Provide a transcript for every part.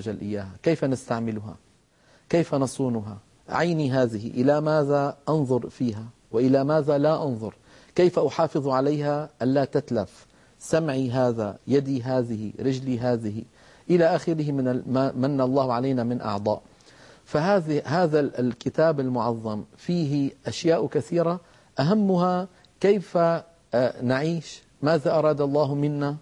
وجل إياها كيف نستعملها؟ كيف نصونها؟ عيني هذه إلى ماذا أنظر فيها؟ وإلى ماذا لا أنظر؟ كيف أحافظ عليها ألا تتلف؟ سمعي هذا يدي هذه رجلي هذه. إلى آخره من من الله علينا من أعضاء. فهذه هذا الكتاب المعظم فيه أشياء كثيرة. أهمها كيف آه، نعيش؟ ماذا أراد الله منا؟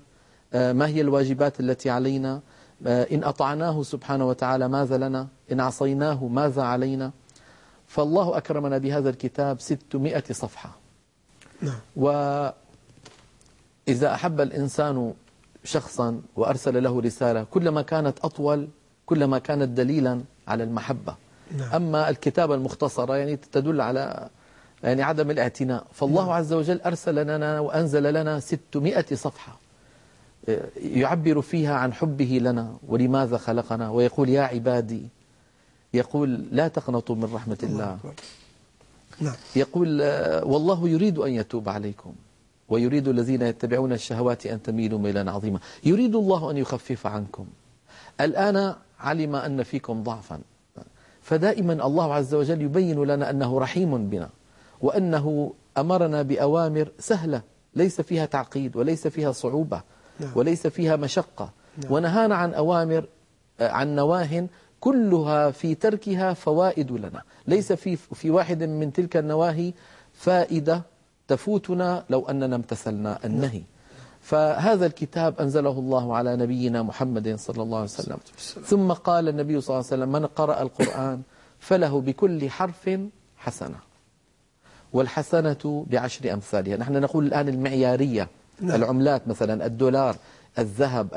آه، ما هي الواجبات التي علينا؟ إن أطعناه سبحانه وتعالى ماذا لنا إن عصيناه ماذا علينا فالله أكرمنا بهذا الكتاب ستمائة صفحة نعم. وإذا أحب الإنسان شخصا وأرسل له رسالة كلما كانت أطول كلما كانت دليلا على المحبة نعم. أما الكتابة المختصرة يعني تدل على يعني عدم الاعتناء فالله نعم. عز وجل أرسل لنا وأنزل لنا 600 صفحة يعبر فيها عن حبه لنا ولماذا خلقنا؟ ويقول يا عبادي يقول لا تقنطوا من رحمة الله نعم. يقول والله يريد أن يتوب عليكم ويريد الذين يتبعون الشهوات أن تميلوا ميلا عظيما. يريد الله أن يخفف عنكم. الآن علم أن فيكم ضعفا. فدائما الله عز وجل يبين لنا أنه رحيم بنا وأنه أمرنا بأوامر سهلة ليس فيها تعقيد وليس فيها صعوبة. نعم. وليس فيها مشقة نعم. ونهانا عن أوامر عن نواه كلها في تركها فوائد لنا ليس في في واحد من تلك النواهي فائدة تفوتنا لو أننا امتثلنا النهي فهذا الكتاب أنزله الله على نبينا محمد صلى الله عليه وسلم ثم قال النبي صلى الله عليه وسلم من قرأ القرآن فله بكل حرف حسنة والحسنة بعشر أمثالها نحن نقول الآن المعيارية. العملات مثلا الدولار الذهب